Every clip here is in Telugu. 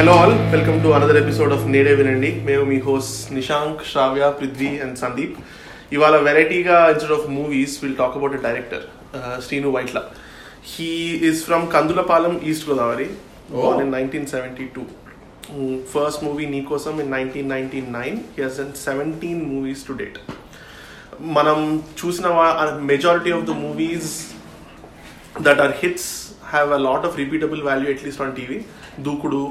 Hello all welcome to another episode of నేడే వినండి మేము మీ హోస్ట్ నిశాంక్ శ్రావ్య పృథ్వీ అండ్ సందీప్ ఇవాళ వెరైటీగా instead of movies will talk about a director Srinu Vaitla he is from Kandulapalem East Godavari born in 1972 Mm, first movie నీకోసం in 1999 he has done 17 movies to date. మనం చూసిన majority of the movies that are hits have a lot of repeatable value at least on TV Dookudu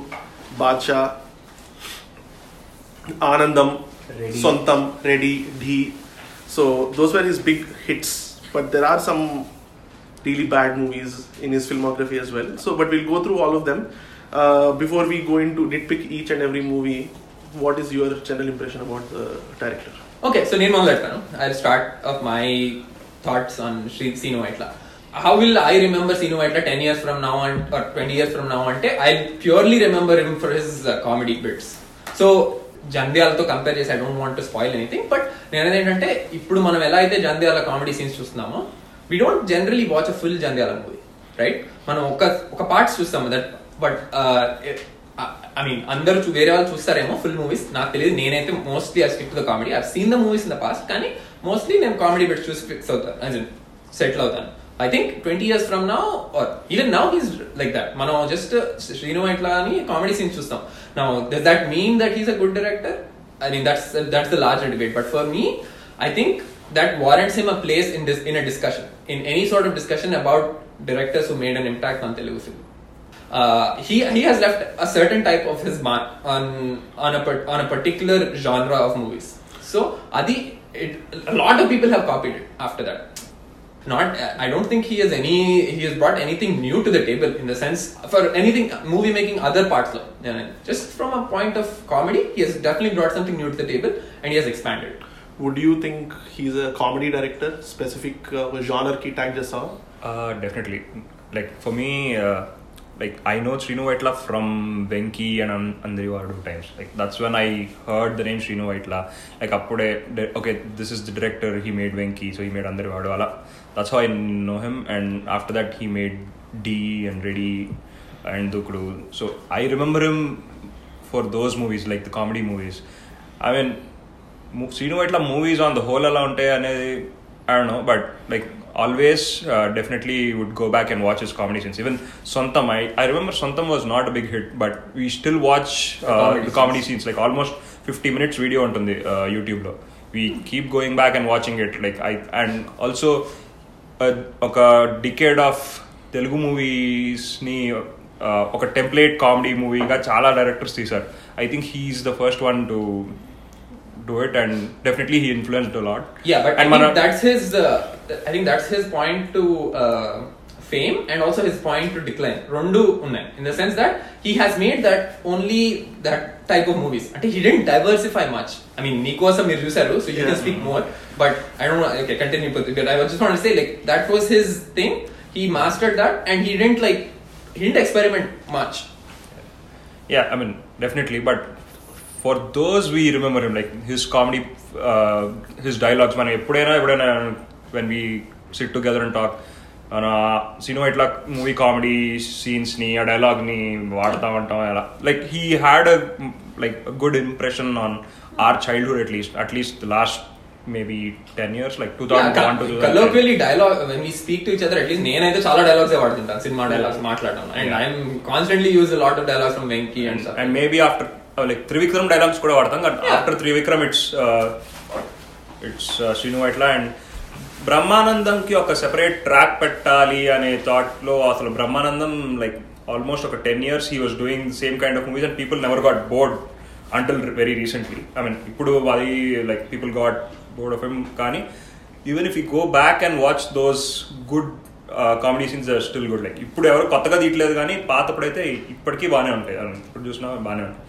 Badshah, Anandam, Santam, Sontam, Reddy, Dhee. So those were his big hits. But there are some really bad movies in his filmography as well. So, but we'll go through all of them. Uh, before we go into nitpick each and every movie, what is your general impression about the director? Okay, so Nirmal Latkanu. I'll start of my thoughts on Sri Sino Aitla. How will I remember Seenu ఎట్లా ten years from now and twenty years from now అంటే I purely remember him for his comedy bits so జంధ్యాలతో compare చేసి I don't want to spoil anything but నేను ఏంటంటే ఇప్పుడు మనం ఎలా అయితే Jandhyala comedy scenes చూస్తున్నామో we don't generally watch a full Jandhyala movie right మనం ఒక ఒక పార్ట్స్ చూస్తాము దట్ బట్ ఐ మీన్ అందరూ వేరే వాళ్ళు చూస్తారేమో ఫుల్ మూవీస్ నాకు తెలియదు నేనైతే mostly I skip the comedy I scene the movies in the past కానీ మోస్ట్లీ నేను కామెడీ బెట్ చూసి ఫిక్స్ అవుతాను సెటిల్ అవుతాను. I think 20 years from now, or even now, he's like that. Mano just uh, Srinu comedy scenes chustam. Now, does that mean that he's a good director? I mean, that's uh, that's the larger debate. But for me, I think that warrants him a place in this in a discussion, in any sort of discussion about directors who made an impact on Telugu film. Uh, he he has left a certain type of his mark on on a particular genre of movies. So Adi, a lot of people have copied it after that. Not, I don't think he has any. He has brought anything new to the table in the sense for anything movie making other parts. Lo. Yeah, Just from a point of comedy, he has definitely brought something new to the table, and he has expanded. Would you think he's a comedy director? Specific uh, genre ki tag jasa? Uh, definitely. Like for me, uh, like I know Srinu Vaitla from Venki and Andrivardu times. Like that's when I heard the name Srinu Vaitla. Like appude, okay, this is the director. He made Venki, so he made Andrivardu. Ala. That's how I know him. And after that, he made D and Ready and Dukudu. So I remember him for those movies, like the comedy movies. I mean, Srinu Vaitla movies on the whole. I don't know, but like no but like always definitely would go back and watch his comedy scenes even Sontham I I remember Sontham was not a big hit but we still watch Comedy comedy scenes like almost fifty minutes video ఉంటుంది యూట్యూబ్లో we keep going back and watching it like I and also ఒక డికేడ్ ఆఫ్ తెలుగు మూవీస్ని ఒక టెంప్లేట్ కామెడీ మూవీగా చాలా డైరెక్టర్స్ తీశారు I think he's the first one to do it and definitely he influenced a lot Yeah, but and I మన- think that's his. Uh, I think that's his point to uh, fame and also his point to decline. Rundu unnai in the sense that he has made that only that type of movies. And he didn't diversify much. I mean, Nikosam మీరు చూసారు, so you can Yeah. speak more. But I don't know. Okay, continue. But but I just want to say like that was his thing. He mastered that, and he didn't like he didn't experiment much. yeah i mean definitely but for those we remember him like his comedy uh, his dialogues మనం ఎప్పుడైనా ఎప్పుడైనా when we sit together and talk మన సినిమా ఇట్లా మూవీ కామెడీ సీన్స్ ని ఆ డైలాగ్ ని వాడుతూ ఉంటాం ఎలా like he had a like good impression on our childhood at least at least last maybe ten years like two thousand one two colloquially dialogue when we speak to each other at least నేనైతే చాలా డైలాగ్స్ వాడుతుంటాను సినిమా డైలాగ్స్ మాట్లాడడం and Yeah. I'm constantly use lot of dialogues from Venky and and maybe after like Trivikram dialogues కూడా వాడతాం. After Trivikram it's it's Srinu Vaitla and బ్రహ్మానందంకి ఒక సెపరేట్ ట్రాక్ పెట్టాలి అనే థాట్లో అసలు బ్రహ్మానందం లైక్ ఆల్మోస్ట్ ఒక ten years he was doing same kind of movies and people never got bored until very recently I mean ఇప్పుడు అది like people got bored of him కానీ even if you go back and watch those good comedy scenes are still good like ఇప్పుడు ఎవరు కొత్తగా తీయట్లేదు కానీ పాతప్పుడైతే ఇప్పటికీ బాగానే ఉంటాయి ఇప్పుడు చూసినా బాగానే ఉంటాయి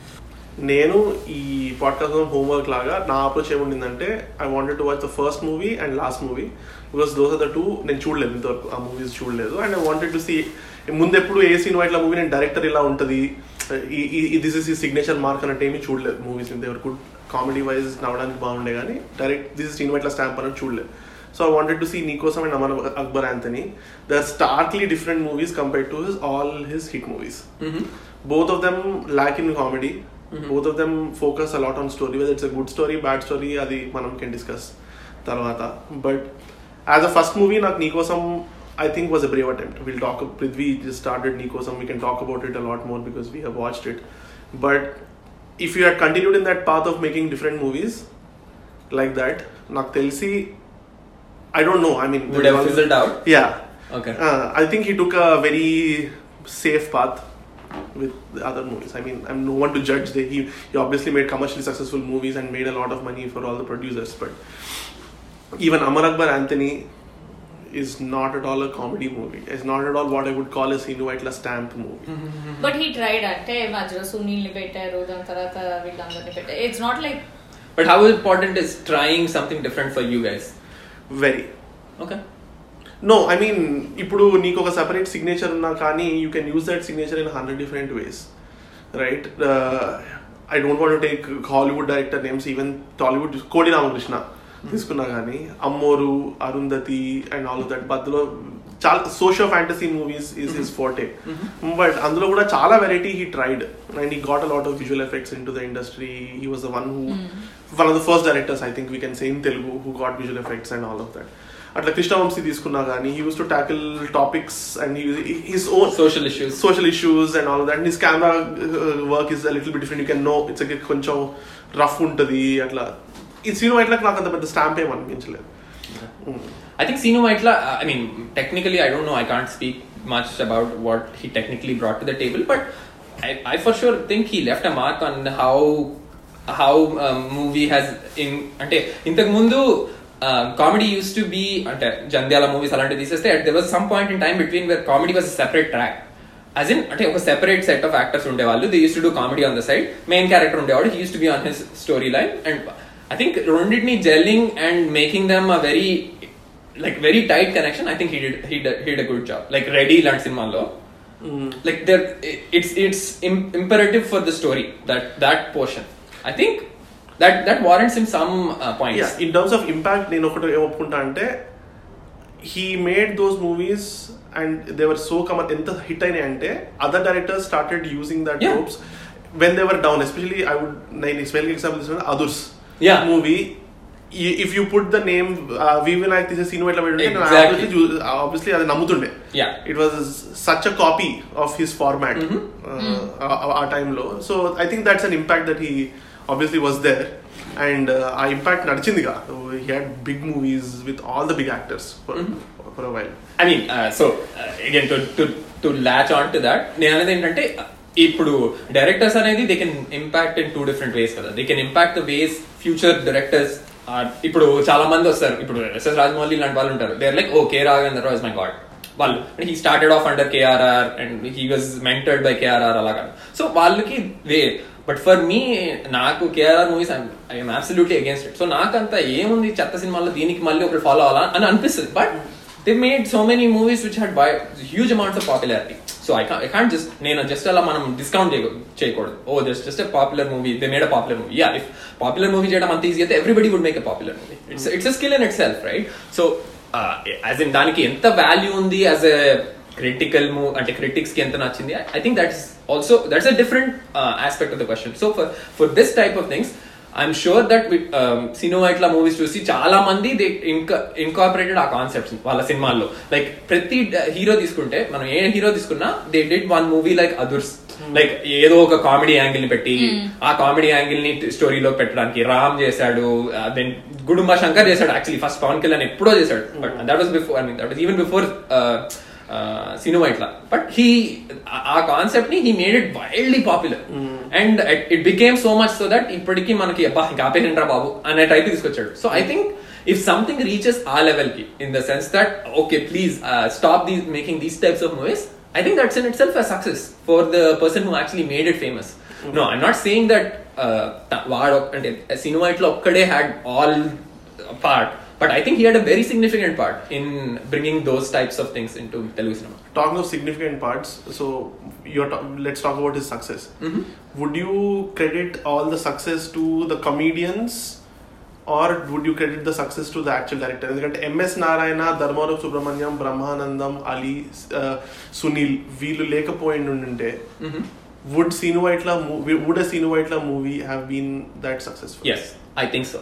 నేను ఈ పాడ్కాస్ట్ హోంవర్క్ లాగా నా approach ఏముండిందంటే I wanted to watch the first movie and last movie because those are the two నేను చూడలేదు ఇంతవరకు ఆ మూవీస్ చూడలేదు and I wanted to see ముందు ఎప్పుడు ఏ సీన్ ఇట్లా మూవీ నేను డైరెక్టర్ ఇలా ఉంటుంది దిస్ ఇస్ ఈ సిగ్నేచర్ మార్క్ అన్నట్టు ఏమీ చూడలేదు మూవీస్ ఇంతవరకు కామెడీ వైజ్ నవ్వడానికి బాగుండే కానీ డైరెక్ట్ దిస్ ఇస్ సీన్ ఇట్లా స్టాంప్ అని చూడలేదు So I wanted to see Nikosam and Amar Akbar Anthony. They're starkly different movies compared to his all his hit movies. Both of them lack in comedy. Both of them focus a lot on story. Whether it's a good story, bad story, అది మనం can discuss తర్వాత but as a first movie నాకు Neekosam I think was a brave attempt will talk Prithvi just started Neekosam we can talk about it a lot more because we have watched it but if you had continued in that path of making different movies like that నాకు తెలిసి I don't know I mean Would have fizzled out? Yeah Okay. I think he took a very safe path with the other movies. I mean, I'm no one to judge. They, he, he obviously made commercially successful movies and made a lot of money for all the producers. But even Amar Akbar Anthony is not at all a comedy movie. It's not at all what I would call a Sinu Aitla stamp movie. Mm-hmm. mm-hmm. But he tried ಅಷ್ಟೇ ಮಜ್ರ It's not like But how important is trying something different for you guys? Very. Okay. No, I mean, ఇప్పుడు నీకు ఒక సెపరేట్ సిగ్నేచర్ ఉన్నా కానీ you can use that signature in hundred different ways right I don't want take Hollywood director names even Tollywood Kodi Ramakrishna తీసుకున్నా కానీ Ammoru Arundhati and all of that బద్దులో చాలా socio fantasy movies is his forte but అందులో కూడా చాలా variety he tried and he got a lot of visual effects in to the industry he was the one who one of the first directors I think we can say in Telugu who got visual effects and all of that అట్లా కృష్ణవంశీ తీసుకున్నా కానీ he uses to tackle topics and his own all of that. And his camera uh, work is a little bit different. You can know it's like కొంచెం రఫ్ ఉంటుంది అట్లా ఈ సినిమా ఇట్లా నాకు అంత పెద్ద స్టాంప్ ఏం అనిపించలేదు I think Sinu Maitla, uh, I mean, technically, I don't know, I can't speak much about what he technically brought to the table, but I, I for sure think he left a mark on how how um, movie has in అంటే ఇంతకు ముందు కామెడీ యూస్ టు బి అంటే జంధ్యాల మూవీస్ అలాంటివి తీసేస్తే there was some point in time between where comedy was separate track as in అంటే ఒక సెపరేట్ సెట్ ఆఫ్ యాక్టర్స్ ఉండేవాళ్ళు they use to do comedy on the side main character ఉండేవాడు he use to be on his story line and I think రెండింటిని jelling and making them a very like very tight connection I think he did he did a good job like Ready ఇలాంటి సినిమాల్లో like there it's it's im- imperative for the story that that portion i think that that warrants him some uh, points yeah in terms of impact నేను ఒకటి ఒప్పుకుంటా అంటే he made those movies and they were so comma ఎంత హిట్ అయినాయి అంటే other directors started using that. Tropes when they were down especially I would నేను స్పెల్ ఎగ్జాంపుల్ తీసుకున్నా Adhurs Yeah. Movie if you put the name we will I తీసే సినిమా ఎట్లా. పెట్టుంటే ఆబ్వియస్లీ అది నమ్ముతుండే. It was such a copy of his format. ఆ టైంలో so I think that's an impact that he obviously was there and ఆ impact నడిచిందిగా. He had big movies with all the big actors for a while I mean, uh, so uh, again to to to latch on to that, నేను అనేది ఏంటంటే ఇప్పుడు డైరెక్టర్స్ అనేది they can impact in two different ways కదా. They can impact the ways future directors ఇప్పుడు చాలా మంది వస్తారు. ఇప్పుడు ఎస్ఎస్ రాజమౌళి లాంటి వాళ్ళు ఉంటారు. They like oh K Raghavendra is my god వాళ్ళు he started off under KRR and he was mentored by KRR అలాగా. సో వాళ్ళకి వే బట్ ఫర్ మీ నాకు KRR movies I'm absolutely against it so నాకంత ఏముంది చెత్త సినిమాల్లో దీనికి మళ్ళీ ఒకటి ఫాలో అవ్వాలా అని అనిపిస్తుంది. But they made so many movies which had by huge amounts of popularity so I I can't just నేను జస్ట్ అలా మనం డిస్కౌంట్ చేయకూడదు ఓ just just popular movie they made a popular movie yeah if popular movie చేయడం అంత ఈజీ అయితే everybody would make a popular movie it's it's a skill in itself right so as in దానికి ఎంత వాల్యూ ఉంది యాజ్ ఎ క్రిటికల్ మూవ్ అంటే క్రిటిక్స్కి ఎంత నచ్చింది? I think that's also that's a different aspect of the question so for for this type of things I'm sure that cinema ఇట్లా మూవీస్ చూసి చాలా మంది దే ఇన్కార్పొరేటెడ్ ఆ కాన్సెప్ట్స్ వాళ్ళ సినిమాల్లో. లైక్ ప్రతి హీరో తీసుకుంటే మనం ఏ హీరో తీసుకున్నా they did one movie like Adhurs like ఏదో ఒక కామెడీ యాంగిల్ని పెట్టి ఆ కామెడీ యాంగిల్ని స్టోరీలో పెట్టడానికి రామ్ చేశాడు దెన్ గుడుంబ శంకర్ చేశాడు యాక్చువల్లీ ఫస్ట్ పవన్ కళ్యాణ్ ఎప్పుడో చేశాడు. But that was before I mean that was even before cinema ఇట్లా. బట్ హీ ఆ కాన్సెప్ట్ని he made it wildly popular and it became so much so that ఇప్పటికీ మనకి అబ్బా ఇంకా ఆపేసిండ్రా బాబు అనే టైప్ తీసుకొచ్చాడు. So I think if something reaches ఆ లెవెల్కి in the sense that okay please stop these making these types of movies I think that's in itself a success for the person who actually made it famous no I'm not saying that వాడు అంటే సినిమా ఇట్లా ఒక్కడే had all part But I think he had a very significant part in bringing those types of things into Telugu cinema. Talking of significant parts, so you're ta- let's talk about his success. Would you credit all the success to the comedians, or would you credit the success to the actual director ఎందుకంటే ఎంఎస్ నారాయణ ధర్మవరం సుబ్రహ్మణ్యం బ్రహ్మానందం అలీ uh, సునీల్ వీళ్ళు లేకపోయిండి ఉంటే would Seenu Vaitla would Seenu Vaitla movie have been that successful as I think so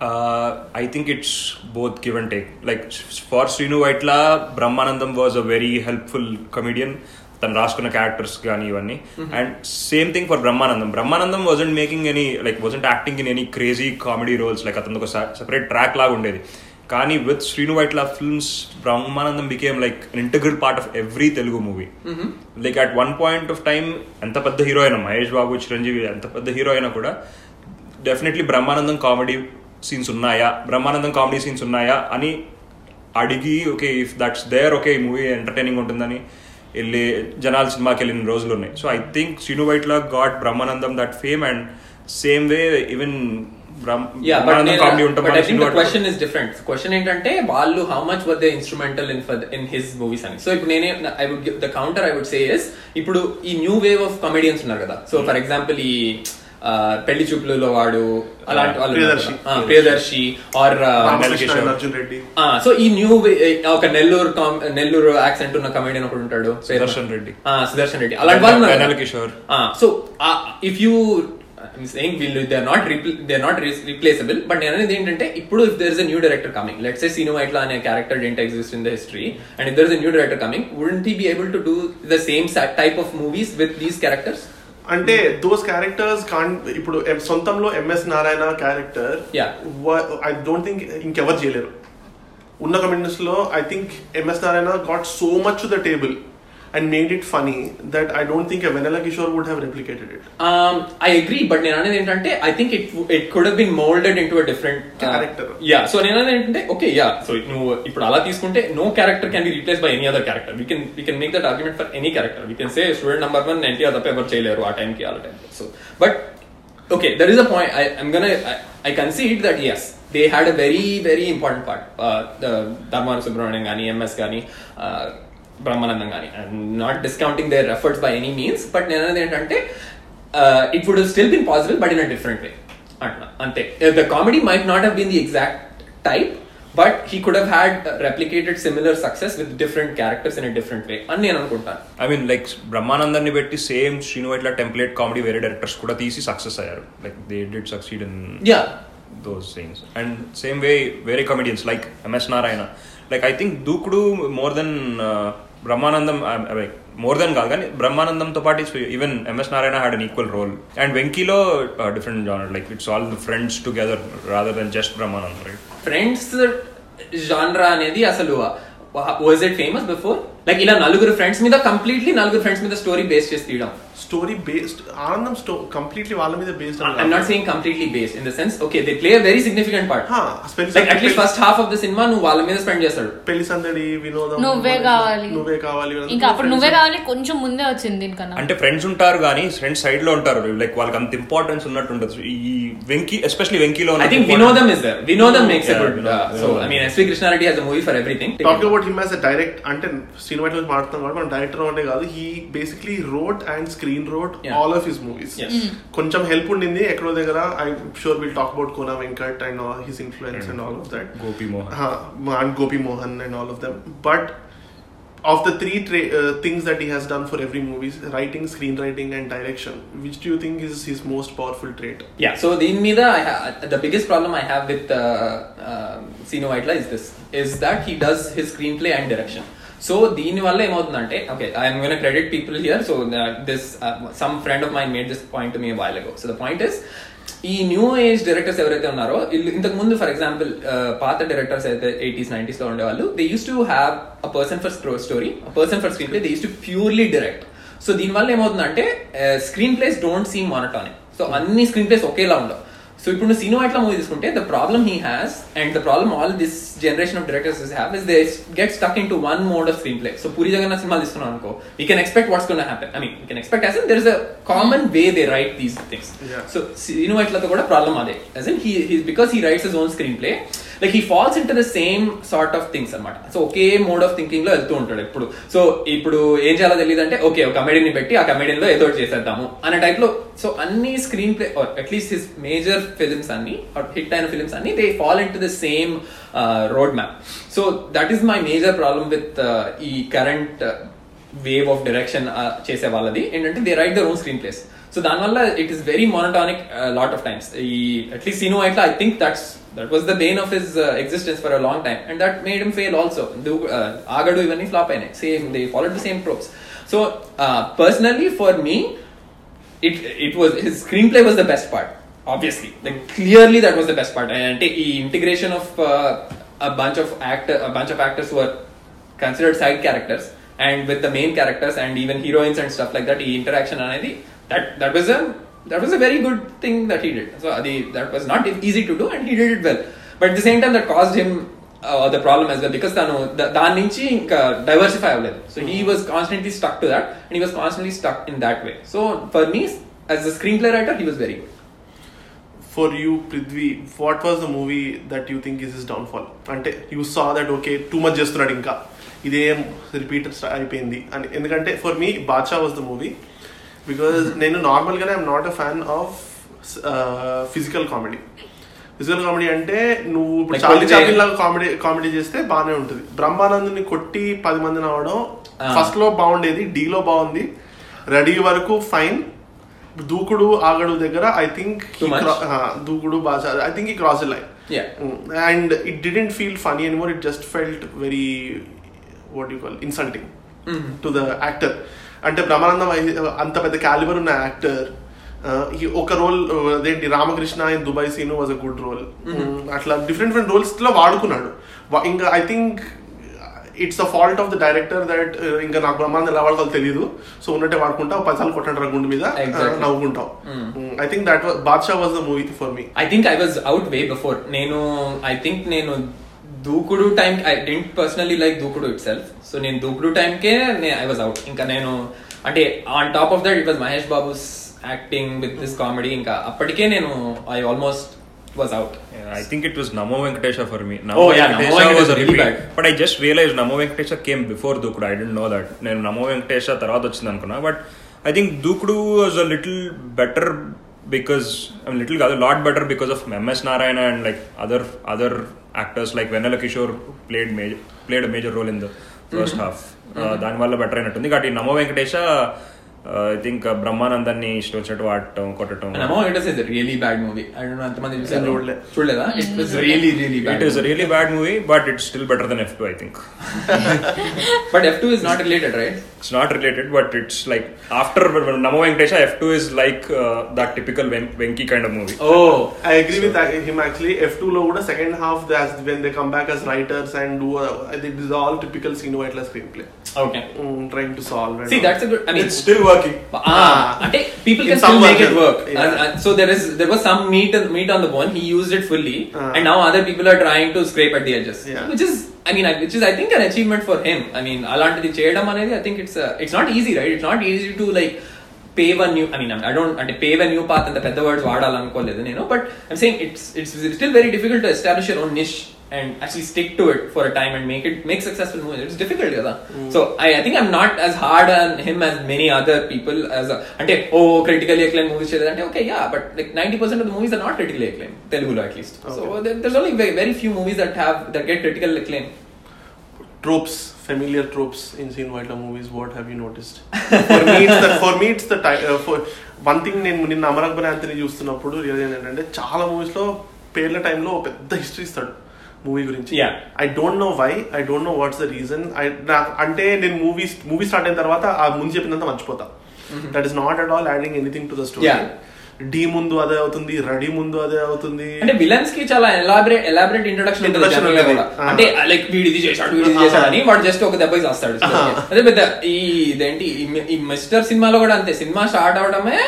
Uh, I think it's both give and take. Like for Srinu Vaitla, Brahmanandam was a very helpful comedian. తను రాసుకున్న క్యారెక్టర్స్ కానీ ఇవన్నీ. And same thing for Brahmanandam Brahmanandam wasn't making any like wasn't acting in any crazy comedy roles like అతను ఒక సెపరేట్ ట్రాక్ లాగా ఉండేది. కానీ with Srinu Vaitla films Brahmanandam became like integral part of every Telugu movie like at one point of time ఎంత పెద్ద హీరో అయినా మహేష్ బాబు చిరంజీవి ఎంత పెద్ద హీరో అయినా కూడా డెఫినెట్లీ బ్రహ్మానందం కామెడీ సీన్స్ ఉన్నాయా? బ్రహ్మానందం కామెడీ సీన్స్ ఉన్నాయా? అని అడిగి okay if that's there okay ఈ మూవీ ఎంటర్టైనింగ్ ఉంటుందని వెళ్ళి జనాలు సినిమాకి వెళ్ళిన రోజులు ఉన్నాయి. So I think Srinu Vaitla got Brahmanandam that fame and same way even question is different question ఏంటంటే వాళ్ళు how much were they instrumental in in his movies అని. సో ఇప్పుడు నేనే I would the counter I would say is ఇప్పుడు ఈ న్యూ వేవ్ ఆఫ్ కమెడియన్స్ ఉన్నారు కదా. సో ఫర్ ఎగ్జాంపుల్ ఈ పెళ్ళి చూపులలో వాడు అలాంటి వాళ్ళు ప్రియదర్శి. ఆర్. అర్జున్ రెడ్డి సో ఈ న్యూ ఒక నెల్లూరు com- నెల్లూరు యాక్సెంట్ ఉన్న కమెడియన్ ఒకడు ఉంటాడు సుదర్శన్ రెడ్డి. ఆ, సుదర్శన్ రెడ్డి అలాంటి వాళ్ళు. కిషోర్. ఆ, సో ఇఫ్ యూ సేయింగ్ వీళ్ళు they are not they are not replaceable but నేను అనేది ఏంటంటే ఇప్పుడు if there is a new director coming let's say Seenu Vaitla అనే character didn't exist in the history and if there is a new director coming wouldn't he be able to do the same type of movies with these characters అంటే దోస్ క్యారెక్టర్స్ కాన్ ఇప్పుడు సొంతంలో MS Narayana character. I don't think ఇంకెవరు చేయలేరు ఉన్న కమెంట్స్లో I think MS Narayana got so much to the table and made it funny that I don't think a Vanilla Kishore would have replicated it. Um, I agree, but Nenane I think it it could have been molded into a different uh, character. Yeah, so Nenane okay, yeah. So no, no character can be replaced by any other character. We can we can make that argument for any character. We can say student number one, 90 other paper chayleru, our time ki other time. So, but okay, there is a point. I, am gonna I, I concede that yes, they had a very very important part. Uh, the Dharma Subramanian Gani, MS Gani. Uh, Brahmanandam కానీ I'm not discounting their efforts by any means but నేను అనేది ఏంటంటే it would still been possible but in a different way అంటున్నా అంతే the comedy might not have been the exact type but he could have had replicated similar success with different characters in different way అని నేను అనుకుంటాను ఐ మీన్ లైక్ బ్రహ్మానందాన్ని పెట్టి same Sreenu Vaitla template comedy వేరే డైరెక్టర్స్ కూడా తీసి సక్సెస్ అయ్యారు like they did succeed in yeah those things and same way very comedians like ms narayana like i think దూకుడు more than uh, Brahmanandam more than కాదు కానీ బ్రహ్మానందంతో పాటు even MS Narayana had an equal role and వెంకీలో different genre like it's all the friends together rather than just Brahmanandam right friends genre అనేది అసలు was it famous before like ఇలా నలుగురు ఫ్రెండ్స్ మీద కంప్లీట్లీ నలుగురు ఫ్రెండ్స్ మీద స్టోరీ బేస్ చేసి తీయడం. స్టోరీ బేస్డ్ ఆనందం స్టో కంప్లీట్లీ వాళ్ళ మీద based I'm not saying completely based in the sense okay they play very significant part Huh, Spencer- like at least first half of the cinema నువ్వు వాళ్ళ మీద స్పెండ్ చేస్తాడు. పెళ్ళి సందడి వినోదం నువ్వే కావాలి. నువ్వే కావాలి ఇంకా అప్పుడు నువ్వే కావాలి కొంచెం ముందే వచ్చింది దీనికన్నా. అంటే ఫ్రెండ్స్ ఉంటారు కానీ ఫ్రెండ్స్ సైడ్లో ఉంటారు. లైక్ వాళ్ళకి అంత ఇంపార్టెన్స్ ఉన్నట్టు ఉండదు. ఈ Venky especially వెంకీలో I think Vinodam is there Vinodam makes a Yeah, good Vinodam. So I mean SV Krishna Reddy has a movie for everything talk about him as a direct అంటే సినిమా గురించి మాట్లాడుతాం కాబట్టి మనం డైరెక్టర్ అంటే కాదు. He basically wrote and screen Road Yeah. All of his movies Yes. కొంచెం హెల్ప్ ఉండింది ఎక్కడో దగ్గర I sure will talk about Kona Venkat and his influence and all of that Gopi Mohan and Gopi Mohan and all of them. But of the three tra- uh, things that he has done for every movie, writing, screenwriting, and direction, which do you think is his most powerful trait? Yeah so దీని మీద the biggest problem I have with Sreenu Vaitla is this is that he does his screen play and direction So దీని వల్ల ఏమవుతుందంటే okay I'm gonna credit people here so this some friend of mine made this point me while ago so the point is ఈ న్యూ ఏజ్ డైరెక్టర్స్ ఎవరైతే ఉన్నారో ఇంతకు ముందు ఫర్ ఎగ్జాంపుల్ పాత డైరెక్టర్స్ అయితే ఎయిటీస్ నైన్టీస్లో ఉండేవాళ్ళు they use to have a person for story person for screen play they use to purely direct so దీనివల్ల ఏమవుతుందంటే screen plays don't seem monotonic so అన్ని స్క్రీన్ ప్లేస్ ఒకేలా ఉండవు. సో ఇప్పుడు నువ్వు సినిమా ఎట్లా మూవీ తీసుకుంటే the problem he has and the problem all this generation of directors have is they get stuck in to one mode of screen play so Puri Jagannadh cinema తీసుకున్నాం అనుకో we can expect what's gonna happen I mean we can expect as there is a common way they write these things. So cinema ఎట్లతో కూడా ప్రాబ్లమ్ అదే. As in he because he writes his own screen play like he falls in to the same sort of things అనమాట సో ఒకే మోడ్ ఆఫ్ థింకింగ్లో వెళ్తూ ఉంటాడు ఇప్పుడు సో ఇప్పుడు ఏం చేయాలో తెలియదు అంటే ఓకే ఒక కమెడీని పెట్టి ఆ కమెడియన్లో ఏదో చేసేద్దాము అనే టైప్లో. సో అన్ని screen play at least his major films అన్ని హిట్ అయిన ఫిలిమ్స్ అన్ని they fall in to the same road map so that is my major problem with ఈ కరెంట్ వేవ్ ఆఫ్ డైరెక్షన్ చేసే వాళ్ళది. ఏంటంటే they write their own screen plays so దానివల్ల it is very monotonic lot of times ఈ అట్లీస్ట్ సీనో అయితే I think that's that was the bane of his existence for a long time and that made him fail also Aagadu ఇవన్నీ ఫ్లాప్ అయినాయి same they follow the same tropes so personally for me it it was his screenplay was the best part obviously like clearly that was the best part and the integration of uh, a bunch of actor a bunch of actors who are considered side characters and with the main characters and even heroines and stuff like that the interaction అనేది that that was a that was a very good thing that he did so adi that was not easy to do and he did it well but at the same time that caused him uh, the problem as well because తను ద- దాని నుంచి ఇంకా డైవర్సిఫై అవ్వలేదు so he was constantly stuck to that and he was constantly stuck in that way so for me as a screen play writer he was very good for you Prithvi what was the movie that you think is is downfall అంటే you saw that okay too much చేస్తున్నాడు ఇంకా ఇదేం రిపీట్ అయిపోయింది. అని ఎందుకంటే for me Badshah was the movie because నేను నార్మల్గానే I'm not a fan of physical comedy physical comedy అంటే నువ్వు ఇప్పుడు కొడితే- చాపిన్ లాగా కామెడీ కామెడీ చేస్తే బాగానే ఉంటుంది. బ్రహ్మానందుని కొట్టి పది మందిని అవడం. ఫస్ట్లో బాగుండేది D లో బాగుంది. రెడీ వరకు ఫైన్ దూకుడు ఆగడు దగ్గర ఐ థింక్? దూకుడు బాగా ఐ థింక్ ఈ cross line Yeah. And it didn't feel funny anymore it just felt very what you call insulting to the actor అంటే బ్రహ్మానందం అంత పెద్ద క్యాలిబర్ ఉన్న యాక్టర్ ఒక రోల్ అదేంటి Ramakrishna in Dubai scene was a good role అట్లా డిఫరెంట్ డిఫరెంట్ రోల్స్లో వాడుకున్నాడు. ఇంకా I think it's the fault of the director that ఇంకా నాకు బ్రహ్మానందం ఎలా వాడుకోవాలో తెలియదు సో ఉన్నట్టే వాడుకుంటా పైసలు కొట్టండి గుండు మీద. నవ్వుకుంటాం. I think that Badshah was the movie for me I think I was out way before నేను ఐ థింక్ నేను Dookudu time I didn't personally like Dookudu itself so నేను దూకుడు టైంకే ఐ వాజ్ అవుట్ ఇంకా నేను అంటే on top of that it was Mahesh Babu's acting with this comedy ఇంకా అప్పటికే నేను I almost was out Yeah, I think it was Namo Venkatesha for me. Oh, yeah, Namo Venkatesha was a really bad. But I just realized Namo Venkatesha came before Dukudu. I didn't know that. నేను Namo Venkatesha తర్వాత వచ్చింది అనుకున్నా but I think Dookudu was a little better because little కాదు lot better because of MS Narayana and like other other actors like Vennela Kishore played major played major role in the first half దానివల్ల బెటర్ అయినట్టుంది. కాబట్టి నమో వెంకటేష ఐ థింక్ బ్రహ్మానందాన్ని ఇష్టం వచ్చినట్టు వాడటం కొట్టడం Namo it is really bad movie I don't know ఎంతమంది చూసారు చూడలే. చూడలేదా it was really really it bad is really bad movie but it's still better then F two I think but F two is not related right it's not related, but it's like after Namo Venkatesha, F2 is like uh, that typical Ven- Venki kind of movie. Oh I agree with that- him actually. F2 లో కూడా second half that's when they come back as writers and do uh, I think this is all typical Sino Whitela screenplay. Okay Mm, trying to solve. and See, all. that's a good. I mean, It's still working. Ah, అంటే people In can some still make it version, work. yeah. And, and so there is there was some meat and meat on the bone. He used it fully, Ah. and now other people are trying to scrape at the edges, Yeah. which is. I mean, I- which is I think an achievement for him. I mean, అలాంటిది చేయడం అనేది I think it's uh, it's not easy, right? It's not easy to like pave a new. I mean, I don't అంటే pave a new path అంత పెద్ద వర్డ్స్ వాడాలనుకోలేదు నేను, but I'm saying it's it's still very difficult to establish your own niche and actually stick to it for a time and make it make successful movies. It's difficult కదా. So I, I think I'm not as hard on him as many other people as a, అంటే ఓ critically acclaimed movies చేయాలంటే okay yeah but like 90% of the movies are not critically acclaimed తెలుగులో at least. So Okay. there, there's only very, very few movies that have that get critical acclaim. tropes, familiar tropes in Sino Whitela movies. What have you noticed? for me, it's the for me it's the uh, for one thing నేను నిన్న అమర్ అక్బర్ యాంథనీ చూస్తున్నప్పుడు రియల్ ఏంటంటే చాలా మూవీస్లో పేర్ల టైంలో పెద్ద హిస్టరీ ఇస్తాడు మూవీ గురించి. I don't know why I don't know what's the reason I అంటే నేను మూవీ మూవీ స్టార్ట్ అయిన తర్వాత ఆ ముందు చెప్పినంత మర్చిపోతా. That is not at all adding anything to the story. D ముందు అదే అవుతుంది రెడీ ముందు అదే అవుతుంది. అంటే విలన్స్కి చాలా ఎలాబరేట్ ఎలాబరేట్ ఇంట్రొడక్షన్. అంటే లైక్ వీడు ఇది చేశాడు వీడు ఇది. చేశాడు అని వాడు జస్ట్ ఒక దెబ్బ వస్తాడు అదే పెద్ద ఈ ఇదేంటి ఈ మిస్టర్ సినిమాలో కూడా అంతే. Cinema start అవడమే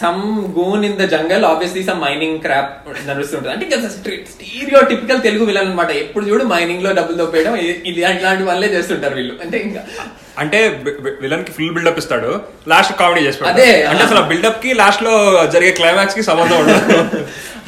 some gone in the jungle obviously some mining crap నడుస్తుంటుంది అంటే స్టీరియో టిపికల్ తెలుగు విలన్ అనమాట ఎప్పుడు చూడు మైనింగ్లో డబ్బులు దొప్పేయడం ఇది ఇలాంటి వాళ్ళే చేస్తుంటారు వీళ్ళు అంటే ఇంకా అంటే విలన్కి ఫుల్ బిల్డప్ ఇస్తాడు లాస్ట్ కామెడీ చేసి పెడతాడు. అదే. అంటే అసలు బిల్డప్కి లాస్ట్లో జరిగే క్లైమాక్స్కి సంబంధం ఉండదు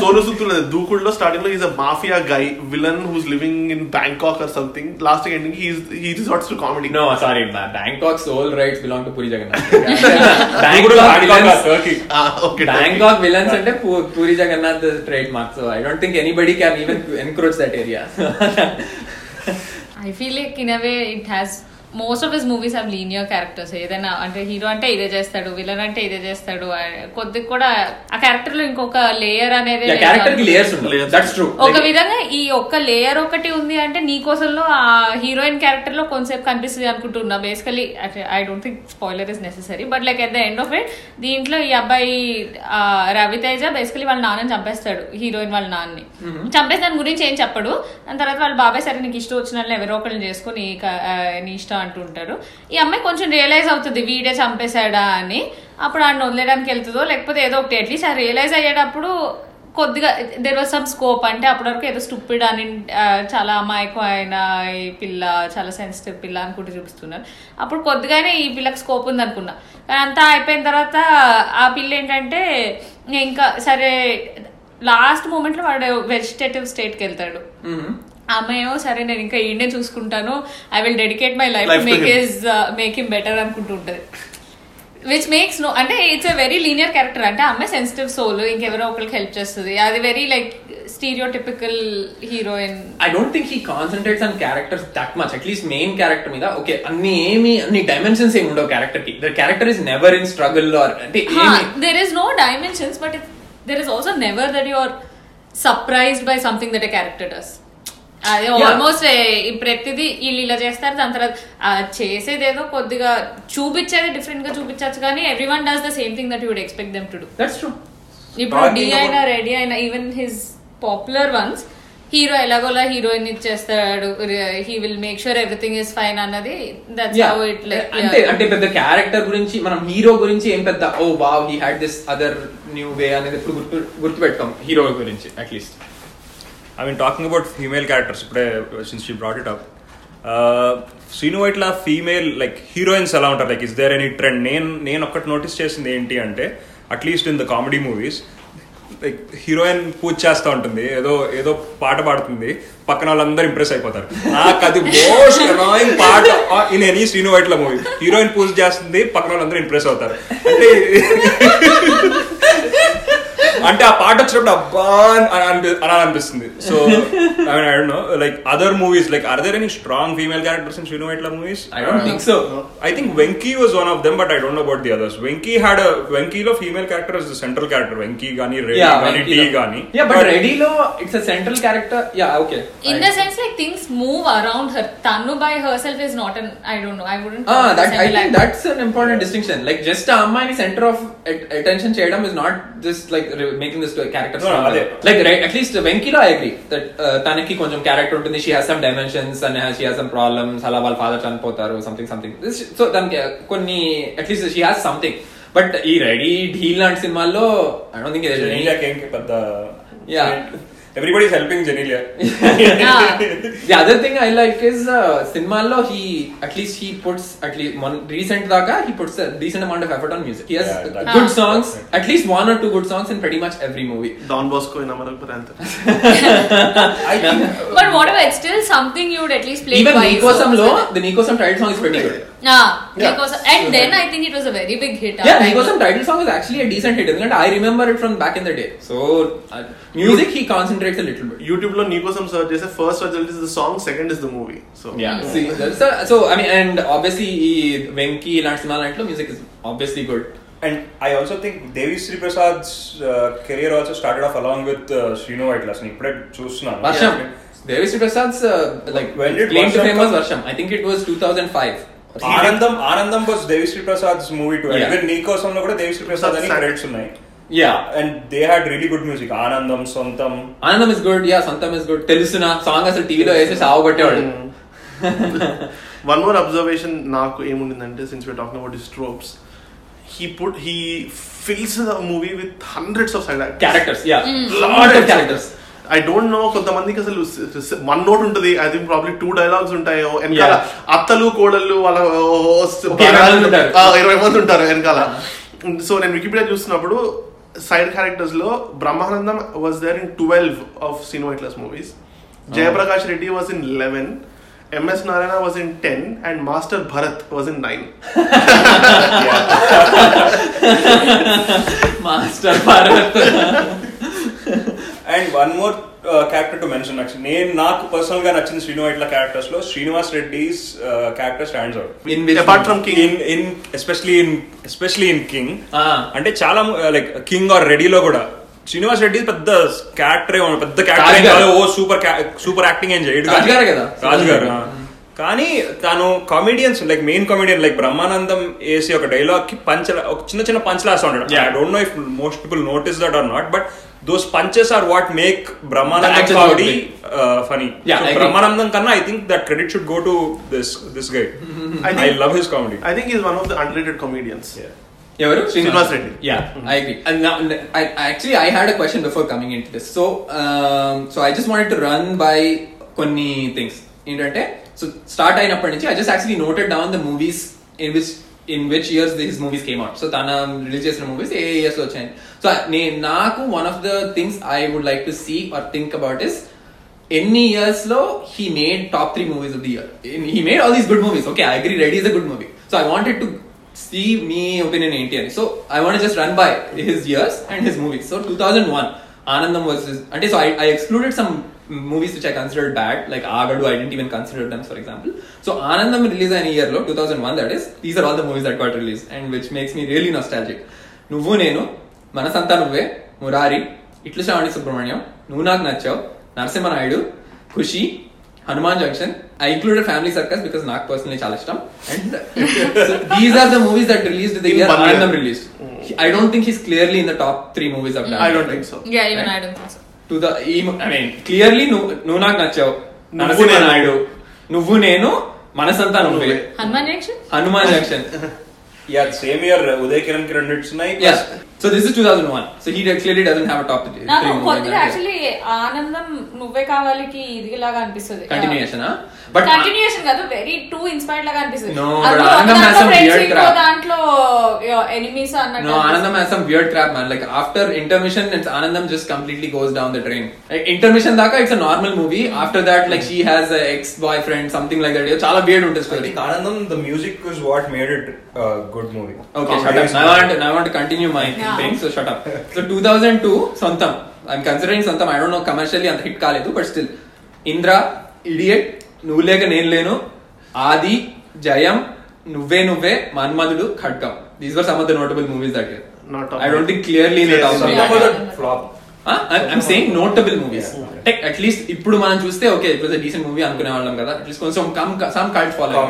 Sonu Sood Tulade, Dukullo starting like he's a mafia guy, villain who's living in Bangkok or something. Last ending, he's he resorts to comedy. No, sorry, Bangkok's all rights belong to Puri Jagannath. Bangkok villains, ah, Bangkok villains and Puri Jagannath trademark, so I don't think anybody can even encroach that area. I feel like in a way it has most of his movies have linear characters ఏదైనా అంటే హీరో అంటే ఇదే చేస్తాడు విలన్ అంటే ఇదే చేస్తాడు ఆ, కొద్దిగా కూడా ఆ క్యారెక్టర్లో ఇంకొక లేయర్ అనేది. ఒక విధంగా ఈ ఒక్క లేయర్ ఒకటి ఉంది అంటే నీ కోసంలో ఆ హీరోయిన్ క్యారెక్టర్లో కొంతసేపు కనిపిస్తుంది అనుకుంటున్నా. Basically I don't think spoiler is necessary but like at the end of it దీంట్లో ఈ అబ్బాయి రవితేజ బేసికలీ వాళ్ళ నాన్నని చంపేస్తాడు హీరోయిన్ వాళ్ళ నాన్నని. చంపేసి దాని గురించి ఏం చెప్పడు. దాని తర్వాత వాళ్ళ బాబాయ్ సరే నీకు ఇష్టం వచ్చిన ఎవరో ఒకరిని చేసుకుని నీ ఇష్టం అంటుంటారు ఈ అమ్మాయి కొంచెం రియలైజ్ అవుతుంది వీడే చంపేశాడా అని. అప్పుడు ఆయన వదిలేయడానికి వెళ్తుందో లేకపోతే ఏదో ఒకటి అట్లీస్ట్ ఆ రియలైజ్ అయ్యేటప్పుడు కొద్దిగా దెర్ వాజ్ సమ్ స్కోప్ అంటే అప్పటి వరకు ఏదో స్టూపిడ్ అని చాలా చాలా అమాయకమైన ఈ పిల్ల చాలా సెన్సిటివ్ పిల్ల అనుకుంటూ చూపిస్తున్నారు. అప్పుడు కొద్దిగానే ఈ పిల్లకి స్కోప్ ఉంది అనుకున్నా కానీ అంతా అయిపోయిన తర్వాత ఆ పిల్ల ఏంటంటే ఇంకా సరే లాస్ట్ మూమెంట్లో వాడు వెజిటేటివ్ స్టేట్కి వెళ్తాడు. ఆమె ఏమో సరే నేను ఇంకా ఈయనే చూసుకుంటాను. I will dedicate my life make. His make him better అనుకుంటూ ఉంటది. విచ్ మేక్స్ నో అంటే it's a very linear character అంటే అమ్మాయి సెన్సిటివ్ సోల్ ఇంకెవరో ఒకరికి హెల్ప్ చేస్తుంది. అది very like stereotypical heroine I don't think he concentrates on characters that much. At least main character మీద ఓకే అన్ని ఏమి అన్ని డైమెన్షన్స్ ఏమి ఉండవు క్యారెక్టర్కి the character is never in struggle or అంటే there is no dimensions but there is also never that you are surprised by something that a character does అదే. ఆల్మోస్ట్ ప్రతిదీ వీళ్ళు ఇలా చేస్తారు. దాని తర్వాత చేసేదేదో కొద్దిగా చూపించేది డిఫరెంట్గా చూపించచ్చు కానీ every one does the same thing that you'd expect them to do that's true ఇప్పుడు డి అయినా రెడీ అయినా even his popular ones hero ఎలాగోలా హీరోయిన్ ఇచ్చేస్తాడు he will make sure everything is fine అన్నది దట్స్ హౌ ఇట్ అంటే అంటే పెద్ద క్యారెక్టర్ గురించి మనం హీరో గురించి ఏం పెద్ద oh wow he had this other new way అనేది ఎప్పుడు గుర్తు గుర్తుపెట్టుకోం హీరో గురించి at least I mean talking about female characters ఇప్పుడే since she brought it up Srinu Vaitla female like heroines ఎలా ఉంటారు? Like is there any trend నేను నేను ఒక్కటి నోటీస్ చేసింది ఏంటి అంటే at least in the comedy movies like heroine పూజ చేస్తూ ఉంటుంది. ఏదో ఏదో పాట పాడుతుంది. పక్కన వాళ్ళందరూ ఇంప్రెస్ అయిపోతారు. నాకు అది మోస్ట్ అనాయింగ్ పాట in any Srinu Vaitla movie heroine పూజ చేస్తుంది పక్కన వాళ్ళందరూ ఇంప్రెస్ అవుతారు. అంటే అంటే ఆ పాట వచ్చినప్పుడు అబ్బా అని అనిపి- అని అనిపిస్తుంది so I mean I don't know like other movies like are there any strong female characters in Srinu Vaitla movies I don't think so I think Venki was one of them, but I don't know about the others. Venki had a Venki lo female character is the central character. Venki gani, Reddy Yeah, gani, Venki T లో- gani. Yeah, but రెడీలో it's a central character yeah okay in the sense like things move around her తను by herself is not an I don't know I wouldn't Ah, that I think that's an important distinction. Like just a అమ్మాయిని సెంటర్ ఆఫ్ అటెన్షన్ చేయడం is not this like making this character. Like at least వెంకీలో ఐ అగ్రీ దట్ తనకి కొంచెం క్యారెక్టర్ ఉంటుంది. She has some dimensions and she has some problems అలా వాళ్ళ ఫాదర్ చనిపోతారు సంథింగ్ సంథింగ్ సో దానికి కొన్ని at least she has something but ఈ రెడీ ఢీల్ లాంటి సినిమాల్లో I don't think Janelia everybody's helping Janilia. yeah. the other thing I like is uh, Sinmalo, he at least he puts at least one recent daga he puts a decent amount of effort on music. He has yeah, good songs, at least one or two good songs in pretty much every movie. Don Bosco in Amaral Parantha. but whatever, it's still something you would at least play. Even Nikosam Low, the Nikosam title song is pretty good. Yeah. was, and then I think it was a very big hit. Yeah, Nikosam title song is actually a decent hit, isn't it? I remember it from back in the day. So uh, music, he concentrates a little bit. YouTube lo Nikosam search is first result is the song, second is the movie. So yeah, see, so I mean, and obviously e, Venki Lansimala music is obviously good. And I also think Devi Sri Prasad's uh, career also started off along with uh, Srinu Vaitlasani. But Chusna. Varsham. Devi Sri Prasad's uh, like when did claim to famous Varsham. I think it was 2005. Anandam ఆనందం was Devi Sri Prasad's movie too. Yeah. Even నీకోసంలో కూడా Sri Prasad అని credits ఉన్నాయి. Yeah And they had really good music. Anandam Sontham. Anandam is good yeah Sontham is good తెలుసునా? సాంగ్ అసలు టీవీలో వేసి సాగు కొట్టేవాడు. వన్ మోర్ అబ్జర్వేషన్ నాకు ఏముండిందంటే since we're talking about tropes he put he fills the movie with hundreds of side characters yeah lot of characters I don't know కొంతమందికి అసలు వన్ నోట్ ఉంటుంది. అది ప్రాబ్లీ టూ డైలాగ్స్ ఉంటాయో. వెనకాల. అత్తలు కోడళ్ళు వాళ్ళ ఇరవై మంది ఉంటారు. వెనకాల. సో నేను వికీపీడియా చూస్తున్నప్పుడు side క్యారెక్టర్స్లో Brahmanandam was there in twelve of cinema ఇట్లాస్ movies Jayaprakash Reddy was in eleven MS Narayana was in ten and master Bharath was in nine master Bharat and one more character to mention నేను నాకు పర్సనల్గా నచ్చిన Srinu Vaitla క్యారెక్టర్స్లో Srinivas Reddy's character stands out in apart from king in in especially in especially in king. అంటే చాలా లైక్ కింగ్ ఆర్ రెడీలో కూడా శ్రీనివాస్ రెడ్డి పెద్ద క్యారెక్టర్ పెద్ద character. Oh super super acting ఏం చేయడు రాజు గారే కదా. రాజు గారు ఆ. కానీ తాను comedians like main comedian like Brahmanandam వేసి ఒక డైలాగ్కి పంచ ఒక చిన్న చిన్న పంచ్ లాస్ ఉంటాడు I don't know if most people notice that or not but those punches are what make Brahmanandam comedy. Funny. Brahmanandam కన్నా I think that credit should go to this this guy I I think- love his comedy I think is one of the underrated comedians ఎవరు? I agree. And now, I, I actually I had a question before coming into this. So, um, so I just wanted to run by కొన్ని థింగ్స్ ఏంటంటే సో స్టార్ట్ అయినప్పటి నుంచి I just actually noted down the movies in which in which years this movies came out so తన రిలీజ్ చేసిన మూవీస్ ఏ ఇయర్స్ లో వచ్చాయి సో నేను నాకు one of the things I would like to see or think about is ఎన్ని ఇయర్స్ లో he made top three movies of the year he made all these good movies okay I agree Ready is a good movie so I wanted to see me opinion ఏంటి అని so I want just run by his years and his movies so two thousand one Anandam was అంటే so I I excluded some Movies which I considered bad like Aagadu I didn't even consider them for example so Anandam release అయిన ఇయర్ లో two thousand one that is these are all the movies that got release and which makes me really nostalgic Nuvvu Nenu Manasantha నువ్వే మురారి ఇట్లు Shravani Subrahmanyam Nuvvu Naaku Nachav Narasimha Naidu Kushi Hanuman junction I included family circus because నాకు పర్సనలీ చాలా ఇష్టం and these are the movies that release the In year one year. Anandam release I don't think he's clearly in the top three movies of I don't think so Yeah, even I don't think so. to the I mean clearly Nuvvu Nuvvu Naaku నచ్చావు నువ్వు Narasimha Naidu Nuvvu Nenu Manasantha Nuvve. Hanuman junction yeah same year Uday కిరణ్కి రెండు ఉన్నాయి Yeah. So this is 2001. So he clearly doesn't have a top three. నాకు కొద్దిగా. యాక్చువల్లీ ఆనందం నువ్వే కావాలికి ఇదిలాగా అనిపిస్తుంది Continuation, But కంటిన్యూషన్ కాదు వెరీ టూ ఇన్స్పైర్డ్ లాగా అనిపిస్తుంది దాంట్లో ఎనిమీస్ అన్నట్టు No, అనిపిస్తుంది. Anandam has some weird crap, man. Like after intermission, it's Anandam just completely goes down the drain. Like intermission daka, it's a normal movie. After that, like she has a ex-boyfriend, something like that. Chala weird unta I story. think Anandam, the music is what made it a good movie. Okay, Comedy shut up. is Now I good. want to, now I want to continue my Yeah. thing, so shut up. So 2002, Sontam. I'm considering Sontam. I don't know commercially అంత హిట్ కాలేదు but still Indra idiot Nuvvu Leka Nenu లేను ఆది జయం నువ్వే Nuvve Manmadhudu Khadgam these were some of the notable movies that year I don't think clearly in. I'm saying notable movies అంటే అట్లీస్ట్ ఇప్పుడు మనం చూస్తే okay it was decent movie అనుకునే వాళ్ళం కదా అట్లీస్ట్ కొంచెం come some cult follow.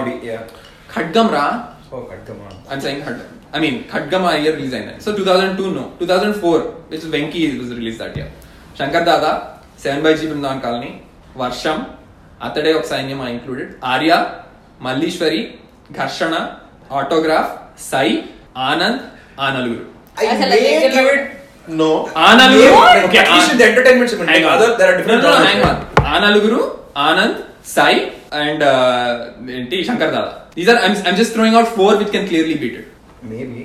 Khadgam రా Oh, on. I'm saying Khadgam. I mean, Khadgam a year release అయినాయి. So 2002 no. 2004 which is Venki was released that year. Shankar Dada seven by G Brindavan colony Varsham Athade ఒక సైన్యం ఐ ఇంక్లూడెడ్. ఆర్య మల్లీశ్వరి ఘర్షణ ఆటోగ్రాఫ్ సై ఆనంద్ ఆ నలుగురు. ఆ నలుగురు. ఆ-. ఆ ఆనంద్ సాయి అండ్ ఏంటి? Shankar Dada. These are I'm just throwing out four which can clearly beat it Maybe.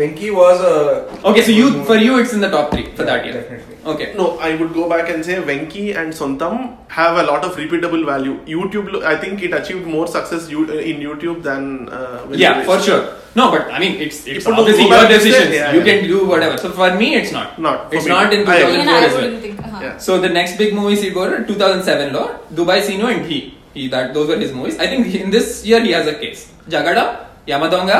But Venki was a. Okay, so you for you it's in the top three for that year. Definitely. Okay. No, I would go back and say Venki and Sontam have a lot of repeatable value. YouTube, I think it achieved more success in YouTube than. Uh, Yeah, for sure. No, but I mean it's it's People obviously your and say, decisions. yeah, you yeah. can do whatever. So for me it's not. Not for It's me. not in I agree. 2004 I as well. think. uh-huh. Yeah. So the next big movies he got 2007 lo Dubai Sino and he. He that those were his movies. I think in this year he has a case. Jagada, Yamadonga,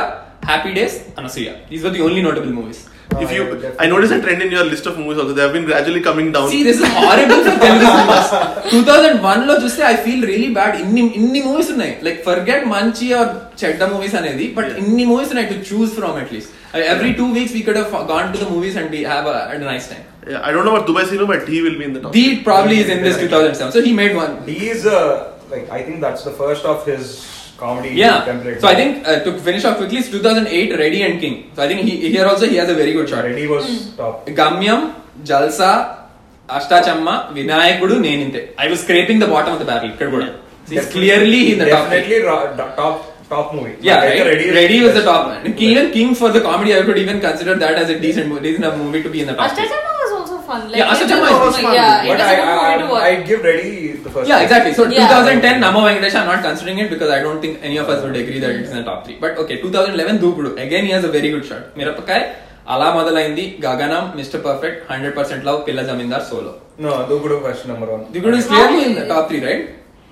Happy Days, Anasuya. These were the only notable movies. If you, I would I noticed a trend in your list of movies also. They have been gradually coming down. See, this is horrible for Telugu cinemas. 2001 లో చూస్తే ఐ ఫీల్ రియలీ బ్యాడ్ ఇన్ని ఇన్ని మూవీస్ ఉన్నాయి లైక్ ఫర్గెట్ మంచి ఆర్ చెడ్డ మూవీస్ అనేది బట్ Yeah. ఇన్ని మూవీస్ ఉన్నాయి to choose from at least every two weeks we could gone to the movies and we have nice time Yeah, I don't know about Dubai Sino, but he will be in the top. The probably is in this 2007 so he made one He is a. Like, I think that's the first of his comedy Yeah. template. So I think uh, to finish off quickly, it's 2008 Ready and King. So I think he, here also he has a very good shot. Reddy was top. Gamyam Jalsa Ashta Chamma Vinayakudu Neninthe I was scraping the bottom of the barrel ఇక్కడ కూడా clearly in the top Definitely ra- da- top top movie Yeah, right? Ready, was the top man. Even King for the comedy, I could even consider that as a decent, mo- decent enough movie to be in the top. three. Ashtajama was also fun. Like, Yeah, it Ashtajama was- was fun. Yeah, it But was I, a good movie to I, watch. I'd give Ready the first. Yeah, exactly. So Yeah. 2010, Nama Venkatesh, I'm not considering it because I don't think any of us would agree that it's in the top three. But okay, 2011, Dookudu. Again, he has a very good shot. Mirapakai, అలా మొదలైంది Gaganam mister perfect hundred percent love Pilla Zamindar solo No, Dookudu first number one. Dookudu is clearly in the top three right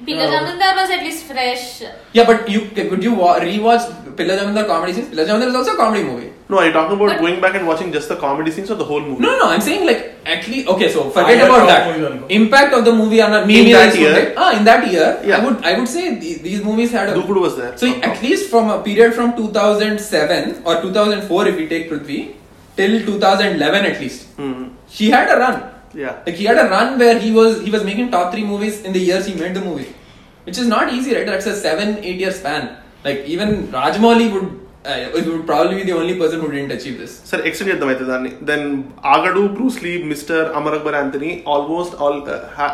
Pillar uh, was at least fresh. Yeah, but you could you rewatch Pillar Jamindar comedy scenes? Pillar Jamindar is also a comedy movie. No, are you talking about but going back and watching just the comedy scenes or the whole movie? No, no, I'm saying like at least okay, so forget about that. Impact of the movie on a in that year. Ah, in that year, yeah. I would I would say these, these movies had. A, Dukudu was there. So at least from a period from 2007 or 2004, if we take Prithvi, till 2011 at least, mm. she had a run. Yeah. Like he had a run where he was he was making top three movies in the years he made the movie, which is not easy, right? That's a seven eight year span. Like even Rajmouli would uh, would probably be the only person who didn't achieve this. సరే ఎక్స్టెండ్ చేద్దాం అయితే దాన్ని then Aagadu Bruce Lee mister Amar Akbar Anthony almost all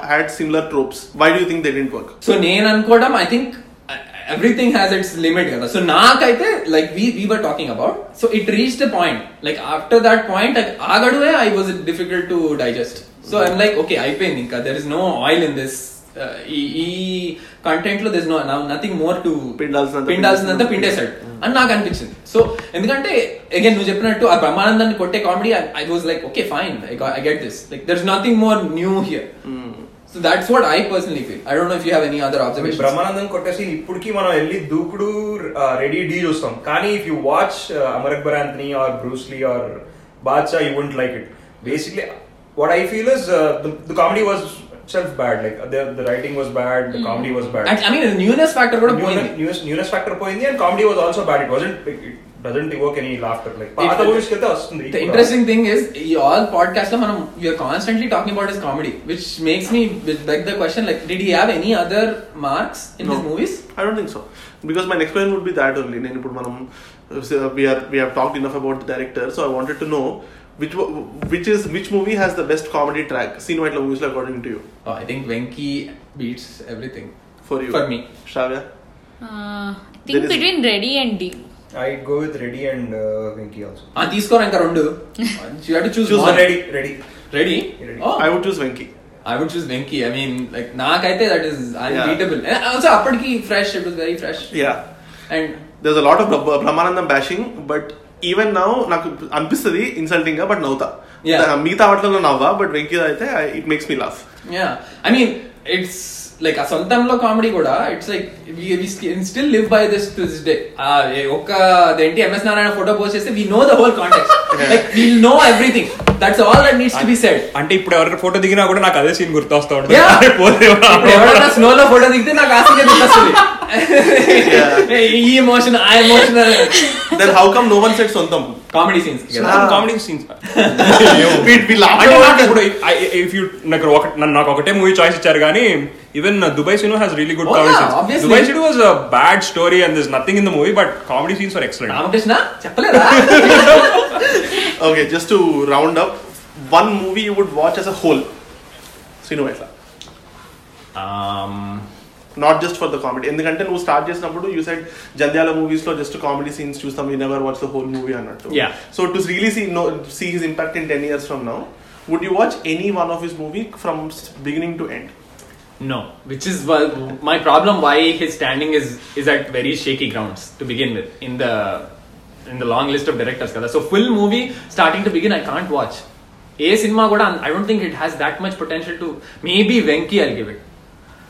had similar tropes why do think they didn't work so నేను అనుకోవడం I think Everything has its limit కదా సో నాకైతే like we we were talking about so it reach the point like after that point ఆగడువే I was difficult to digest so I'm like okay అయిపోయింది ఇంకా. There is no oil in this ఈ కంటెంట్లో this no nothing more to పిండాల్సినంత పిండాల్సినంత పిండేశాడు. అని నాకు అనిపించింది సో ఎందుకంటే అగైన్ నువ్వు చెప్పినట్టు ఆ బ్రహ్మానందాన్ని కొట్టే comedy I was like okay fine I get this like there is nothing more new here so that's what I personally feel I don't know if you have any other observation Brahmanandam కొట్టేసి ఇప్పటికి మనం వెళ్ళి దూకుడు రెడీ డీ చూస్తాం కానీ if you watch Amar Akbar Anthony or Bruce Lee or Baadshah you won't like it basically what I feel is the comedy was self bad like the writing was bad the comedy was bad I mean newness factor కూడా పోయింది న్యూనెస్ ఫ్యాక్టర్ పోయింది and comedy was also bad it wasn't it doesn't evoke any laughter like పాత మూవీస్కి వస్తుంది The interesting thing is, ఈ all podcast లో మనం we are constantly talking about his comedy, which makes me beg the question like, did he have any other marks in his No. movies? I don't think so. Because my next question would be that only. నేను ఇప్పుడు మనం we are we have talked enough about the director, so I wanted to know which which is which movie has the best comedy track seen white movies లో according to you Oh, I think Venki beats everything for you for me. Shravya Uh, There think between Ready and D. I go with Ready and Venky also ఆ తీసుకోరా ఇంకా రెండు? You have to choose Choose one Ready Ready Ready I would choose Venki I would choose Venky I mean like నాకైతే దట్ ఇస్ అన్బీటబుల్ ఆల్సో అప్పటికి fresh it was very fresh yeah. And there's a lot of Brah- Brahmanandam bashing but even now నాకు అనిపిస్తుంది ఇన్సల్టింగ్గా బట్ నవ్వుతా. మిగతా వాటిలో నవ్వా బట్ వెంకీ అయితే it makes me laugh yeah I mean it's like ఆ సొంతంలో కామెడీ కూడా it's like still live by this to this day ఒక్క అదేంటి ఎంఎస్ నారాయణ ఫోటో పోస్ట్ చేస్తే we know the whole context like we know everything that's all that needs to be said అంటే ఇప్పుడు ఎవరైనా ఫోటో దిగినా కూడా నాకు అదే సీన్ గుర్తొస్తా ఉంటుంది. ఎవరైనా స్నో లో ఫోటో దిగితే నాకు ఆసక్తి గుర్తొస్తుంది ఈ ఎమోషన్ ఆ emotion then how come no one set సొంతం? Comedy scenes comedy scenes We- we laugh అంటే about నాకు it. ఇప్పుడు ఇఫ్ యూ నాకు ఒక నన్ను నాకు ఒకటే మూవీ చాయిస్ ఇచ్చారు కానీ even Dubai cinema has really good Oh, comedy yeah, scenes obviously. Dubai cinema was a bad story and this nothing in the movie but comedy scenes are excellent Ramakrishna చెప్పలేదా Okay, just to round up, one movie you would watch as a whole. Sinu Vaitla. Not just for the comedy ఎందుకంటే నువ్వు స్టార్ట్ చేసినప్పుడు యూ సైడ్ జంధ్యాల మూవీస్ లో జస్ట్ కామెడీ సీన్స్ చూస్తాం we never watch the whole movie అన్నట్టు Yeah. So to really see no see his impact in ten years from now would you watch any one of his movie from beginning to end No, which is why- my problem. Why his standing is is at very shaky grounds to begin with in the in the long list of directors. Kada. So full movie starting to begin, I can't watch. A cinema కూడా I don't think it has that much potential to maybe Venky I'll give it.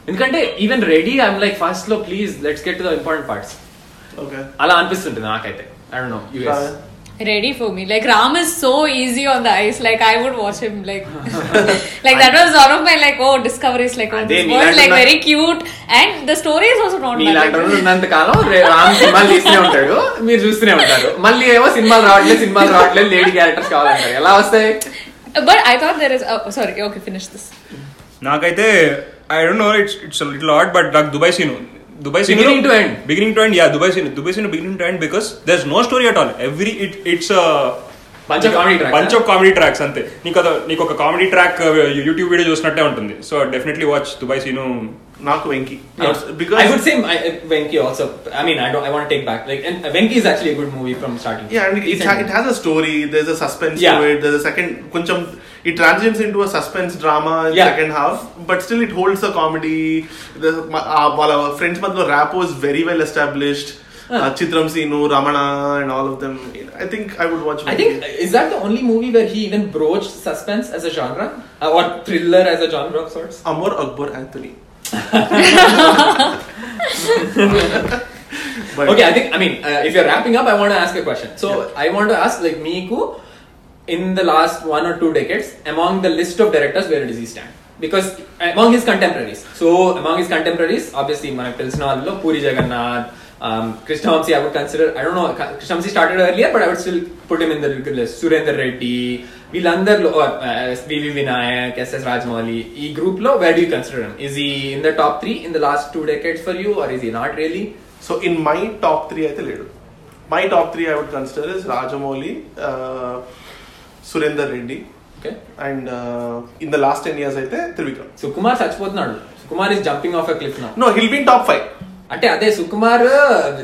ఎందుకంటే ఈవెన్ రెడీ ఐఎమ్ లైక్ ఫస్ట్లో please let's get to the important parts okay అలా అనిపిస్తుంటుంది నాకైతే I don't know us Ready for me. Like Ram is so easy on the ice. Like I would watch him. Like, like that was one of my like oh discoveries. Like oh అదే this మీ world like లాంటి very cute and the story is also not bad. మీలాంటి Like, వాళ్ళు ఉన్నంత కాలం రామ్ సినిమాలు తీస్తూనే ఉంటాడు మీరు చూస్తూనే ఉంటారు మళ్ళీ ఏమో సినిమాలు రావట్లేదు సినిమాలు రావట్లేదు లేడీ క్యారెక్టర్స్ కావాలంటారు ఎలా వస్తాయి but I thought there is. Oh, sorry. Okay, finish this. నాకైతే I don't know it's it's little odd but నాకు Dubai scene Dubai scene Beginning to end. Beginning to end yeah Dubai scene Dubai scene beginning to end because there no story at all every it it's Bunch of comedy tracks. Bunch of comedy tracks అంతే నీకు అద నీకు ఒక కామెడీ ట్రాక్ యూట్యూబ్ వీడియో చూసినట్టే ఉంటుంది so definitely watch Dubai Seenu నాకు Venky Yeah. Because I would say my, uh, Venki also. I mean, I don't. I want to take back. Like, and uh, Venki is actually a good movie from starting. to Yeah, and it, Decent ha- movie. it has a story. there's a suspense Yeah. to it. There's a second. Kuncham, it transitions into a suspense drama in Yeah. second half, but still it holds a comedy. The uh, while our friends madlo rap was very well established. Uh, Chitram Sinu, Ramana, and all of them. I think I would watch. I think is that the only movie where he even broached suspense as a genre uh, or thriller as a genre of sorts. Amor Akbar Anthony. okay, I think I mean uh, if you're wrapping up, I want to ask a question. So I want to ask like Miku, in the last one or two decades, among the list of directors, where does he stand? Because among his contemporaries, so among his contemporaries, obviously మనకు తెలిసిన వాళ్ళలో Puri Jagannadh um, Krishnamurti I would consider I don't know Krishnamurti started earlier but I would still put him in the good list Surender Reddy వీళ్ళందరిలో V V Vinayak SS Rajamouli ఈ గ్రూప్ లో where do consider him is he in the top three in the last two decades for you or is he not really So in my top three అయితే లేడు my top three I would consider is Rajamouli, uh, Surinder Reddy, okay. and uh, in the last 10 years అయితే Trivikram. Sukumar చచ్చిపోతున్నాడు. Sukumar is jumping off a cliff now no hill been top five అంటే అదే సుకుమార్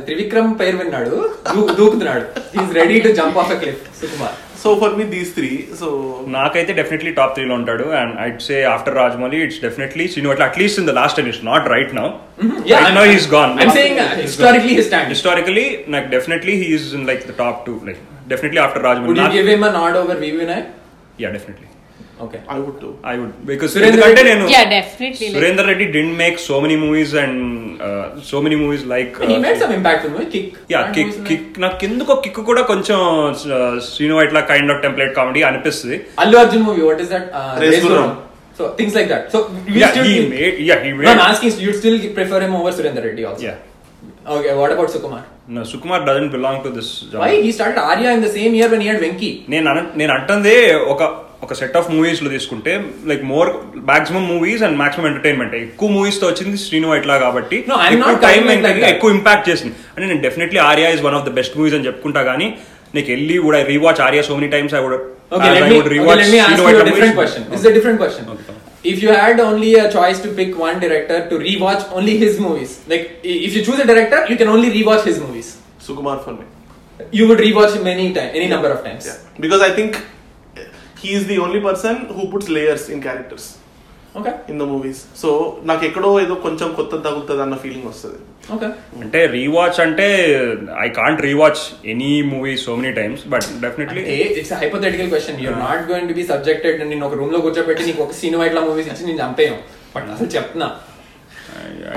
త్రివిక్రమ్ పేరు విన్నాడు. దూ- దూకుతున్నాడు. Is ready to jump off a cliff Sukumar. So for me these three so నాకైతే డెఫినెట్లీ టాప్ త్రీలో ఉంటాడు. And I'd say after Rajamouli it's definitely cinema at least in the last ten it's not right now right now he's gone historically నాకు definitely he's in like the top two like Definitely after would you Rajamouli give him a nod over V V Vinayak yeah definitely okay I would to I would because Surender ఎందుకంటే రెడ్డి- నేను Yeah, definitely. Like, Surender Reddy didn't make so many movies and so many movies like he made some impact in movie kick yeah That kick movies kick నాకు ఎందుకో కిక్ కూడా కొంచెం శ్రీను ఇట్లా కైండ్ ఆఫ్ టెంప్లెట్ కామెడీ అనిపిస్తుంది Allu Arjun movie, what is that? Uh, Race Race Gurram. Gurram. So things like that. So you Yeah, still he give- made yeah he No, I'm made asking you still prefer him Okay, what about Sukumar? no Sukumar doesn't belong to this genre. Why he started Arya in the same year when he had Venki? నేను నేను అంటుంది ఒక ఒక సెట్ ఆఫ్ మూవీస్లో తీసుకుంటే like more maximum movies and maximum entertainment ఎక్కువ మూవీస్తో వచ్చింది శ్రీను ఇట్లా కాబట్టి No, I'm ఎక్కువ not టైం. ఎక్కువ ఇంపాక్ట్ చేసింది అంటే నేను definitely Arya is one of the best movies అని చెప్పుకుంటా కానీ నీకు వెళ్ళి కూడా rewatch Arya so many times I would me ask you if you had only a choice to pick one director to rewatch only his movies, like if you choose a director, you can only rewatch his movies. Sukumar for me. You would rewatch many times, any yeah. number of times. Yeah. Because I think he is the only person who puts layers in characters. Okay. in the movies. So నాకు ఎక్కడో ఏదో కొంచెం కొత్త తగులుతుంది అన్న ఫీలింగ్ వస్తుంది. Okay. అంటే రీవాచ్ అంటే I can't rewatch any movie so many times but definitely it's hypothetical question you're not going to be subjected నేను ఒక రూమ్లో కూర్చోబెట్టి నీకు ఒక సినిమా ఇట్లా మూవీస్ ఇచ్చి నేను చంపేయం. బట్ అసలు చెప్తున్నా.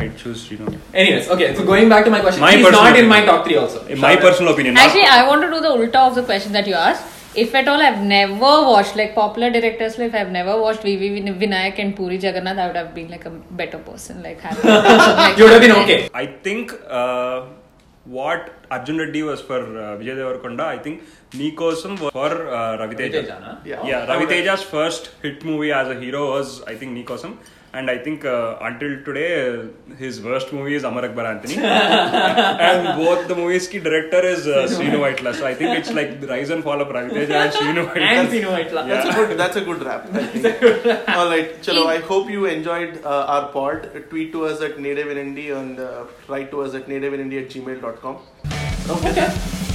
I choose Srinu anyways okay so going back to my question My is personal not in my opinion. Top 3 also my personal opinion Actually, I want to do the ulta of the question that you asked. If at all I've never watched like popular directors, if I've never watched VV Vin- Vinayak and Puri Jagannath, I would have been like a better person. Like, happy. like, You would have been okay. I think uh, what Arjun Reddy was for uh, Vijay Devarkonda, I think Nikosam was for uh, Ravi Teja. Yeah. Yeah, Ravi Teja's first hit movie as a hero was, I think, Nikosam. And I think uh, until today, uh, his worst movie is Amar Akbar Anthony. and both the movies ki director is uh, Srinu Vaitla. So I think it's like the rise and fall of Ravi Teja and Srinu Vaitla. And Sinu Vaitla. That's a good. That's a good rap. I. All right, chalo. I hope you enjoyed uh, our pod. Tweet to us at Native in nativeindi and uh, write to us at nativeindi at gmail.com. Okay.